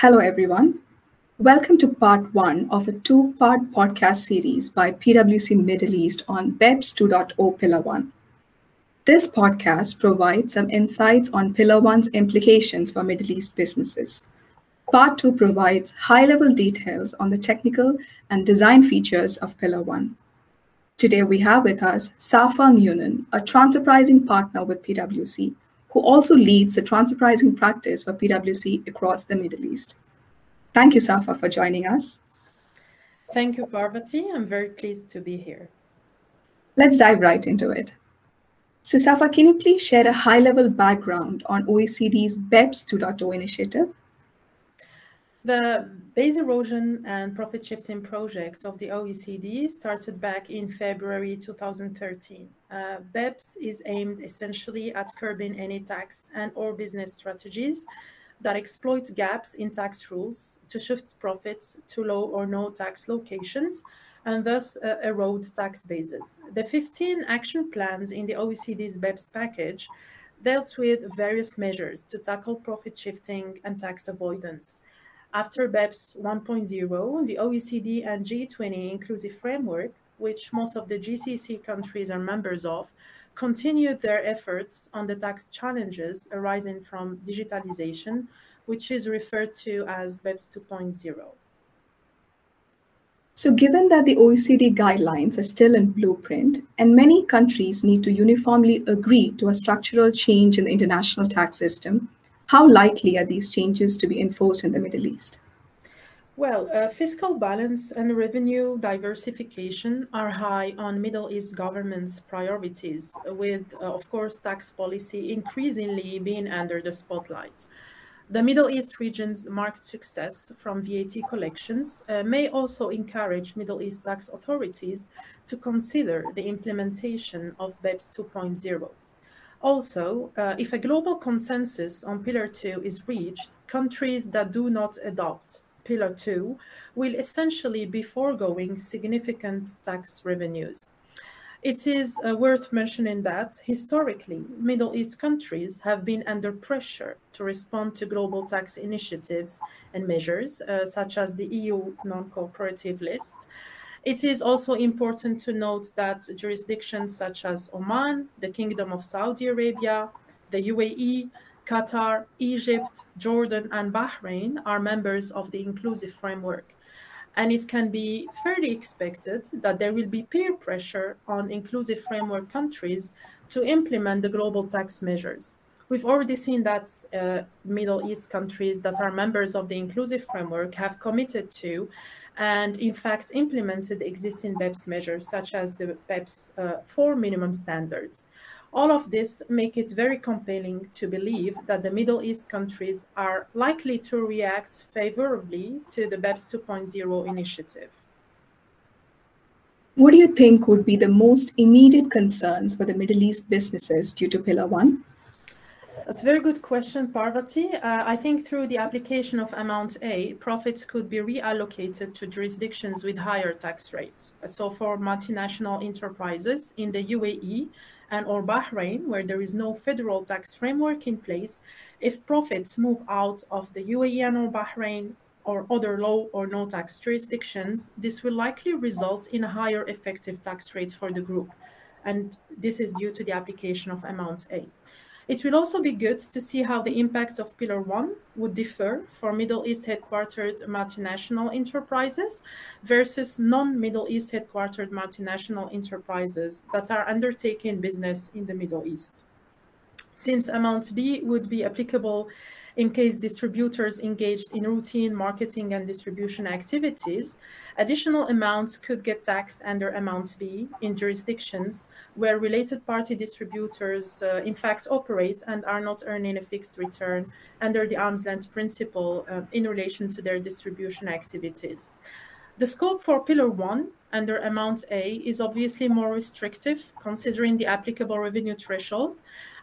Hello, everyone. Welcome to part one of a two part podcast series by PwC Middle East on BEPS 2.0 Pillar 1. This podcast provides some insights on Pillar 1's implications for Middle East businesses. Part 2 provides high level details on the technical and design features of Pillar 1. Today we have with us Safa Nguyen, a transfer pricing partner with PwC, who also leads the transfer pricing practice for PwC across the Middle East. Thank you, Safa, for joining us. Thank you, Parvati. I'm very pleased to be here. Let's dive right into it. So, Safa, can you please share a high level background on OECD's BEPS 2.0 initiative? The base erosion and profit shifting project of the OECD started back in February 2013. Uh, BEPS is aimed essentially at curbing any tax and or business strategies that exploit gaps in tax rules to shift profits to low or no tax locations and thus uh, erode tax bases. The 15 action plans in the OECD's BEPS package dealt with various measures to tackle profit shifting and tax avoidance. After BEPS 1.0, the OECD and G20 inclusive framework, which most of the GCC countries are members of, continued their efforts on the tax challenges arising from digitalization, which is referred to as BEPS 2.0. So, given that the OECD guidelines are still in blueprint and many countries need to uniformly agree to a structural change in the international tax system, how likely are these changes to be enforced in the Middle East? Well, uh, fiscal balance and revenue diversification are high on Middle East governments' priorities, with, uh, of course, tax policy increasingly being under the spotlight. The Middle East region's marked success from VAT collections uh, may also encourage Middle East tax authorities to consider the implementation of BEPS 2.0. Also, uh, if a global consensus on Pillar 2 is reached, countries that do not adopt Pillar 2 will essentially be foregoing significant tax revenues. It is uh, worth mentioning that historically, Middle East countries have been under pressure to respond to global tax initiatives and measures, uh, such as the EU non cooperative list, it is also important to note that jurisdictions such as Oman, the Kingdom of Saudi Arabia, the UAE, Qatar, Egypt, Jordan, and Bahrain are members of the inclusive framework. And it can be fairly expected that there will be peer pressure on inclusive framework countries to implement the global tax measures. We've already seen that uh, Middle East countries that are members of the inclusive framework have committed to and in fact implemented existing BEPS measures such as the BEPS uh, 4 minimum standards. All of this make it very compelling to believe that the Middle East countries are likely to react favorably to the BEPS 2.0 initiative. What do you think would be the most immediate concerns for the Middle East businesses due to Pillar 1? That's a very good question, Parvati. Uh, I think through the application of Amount A, profits could be reallocated to jurisdictions with higher tax rates. So for multinational enterprises in the UAE and or Bahrain, where there is no federal tax framework in place, if profits move out of the UAE and or Bahrain or other low or no tax jurisdictions, this will likely result in a higher effective tax rates for the group. And this is due to the application of Amount A. It will also be good to see how the impacts of Pillar 1 would differ for Middle East headquartered multinational enterprises versus non Middle East headquartered multinational enterprises that are undertaking business in the Middle East. Since Amount B would be applicable in case distributors engaged in routine marketing and distribution activities, additional amounts could get taxed under Amount B in jurisdictions where related party distributors uh, in fact operate and are not earning a fixed return under the arm's length principle uh, in relation to their distribution activities. The scope for Pillar 1 under Amount A is obviously more restrictive considering the applicable revenue threshold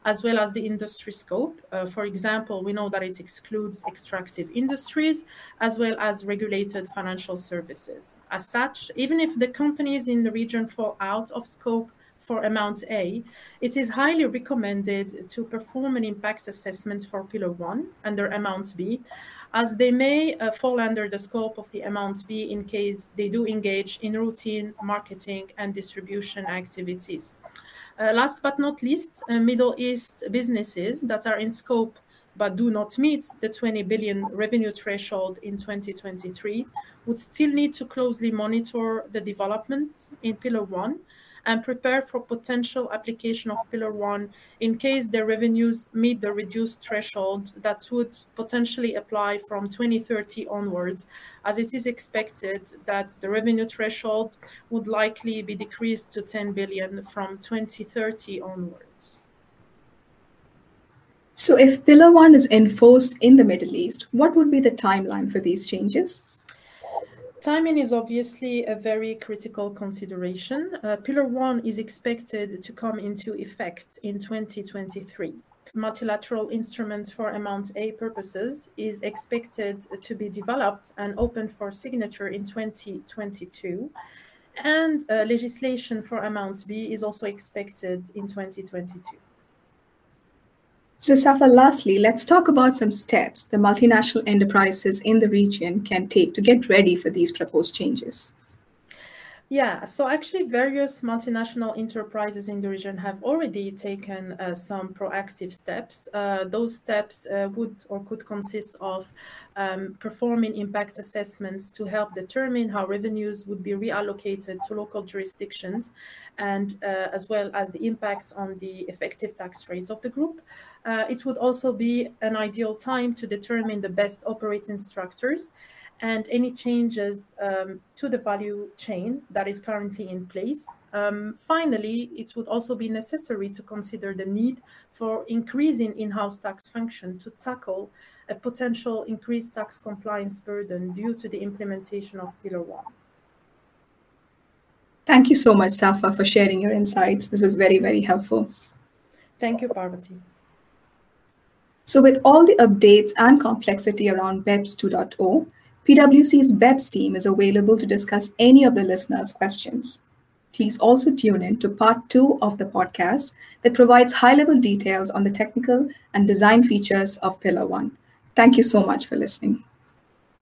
as well as the industry scope. Uh, for example, we know that it excludes extractive industries as well as regulated financial services. As such, even if the companies in the region fall out of scope for Amount A, it is highly recommended to perform an impact assessment for Pillar 1 under Amount B, as they may uh, fall under the scope of the Amount B in case they do engage in routine marketing and distribution activities. Uh, last but not least, uh, Middle East businesses that are in scope but do not meet the 20 billion revenue threshold in 2023 would still need to closely monitor the development in Pillar 1 and prepare for potential application of Pillar 1 in case their revenues meet the reduced threshold that would potentially apply from 2030 onwards, as it is expected that the revenue threshold would likely be decreased to 10 billion from 2030 onwards. So, if Pillar 1 is enforced in the Middle East, what would be the timeline for these changes? Timing is obviously a very critical consideration. Uh, Pillar 1 is expected to come into effect in 2023. Multilateral instruments for Amount A purposes is expected to be developed and open for signature in 2022. And uh, legislation for Amount B is also expected in 2022. So, Safa, lastly, let's talk about some steps the multinational enterprises in the region can take to get ready for these proposed changes. Yeah, so actually, various multinational enterprises in the region have already taken uh, some proactive steps. Uh, those steps uh, would or could consist of um, performing impact assessments to help determine how revenues would be reallocated to local jurisdictions, and uh, as well as the impacts on the effective tax rates of the group. Uh, it would also be an ideal time to determine the best operating structures and any changes um, to the value chain that is currently in place. Um, finally, it would also be necessary to consider the need for increasing in-house tax function to tackle a potential increased tax compliance burden due to the implementation of Pillar 1. Thank you so much, Safa, for sharing your insights. This was very, very helpful. Thank you, Parvati. So with all the updates and complexity around BEPS 2.0, PwC's BEPS team is available to discuss any of the listeners' questions. Please also tune in to part two of the podcast that provides high level details on the technical and design features of Pillar 1. Thank you so much for listening.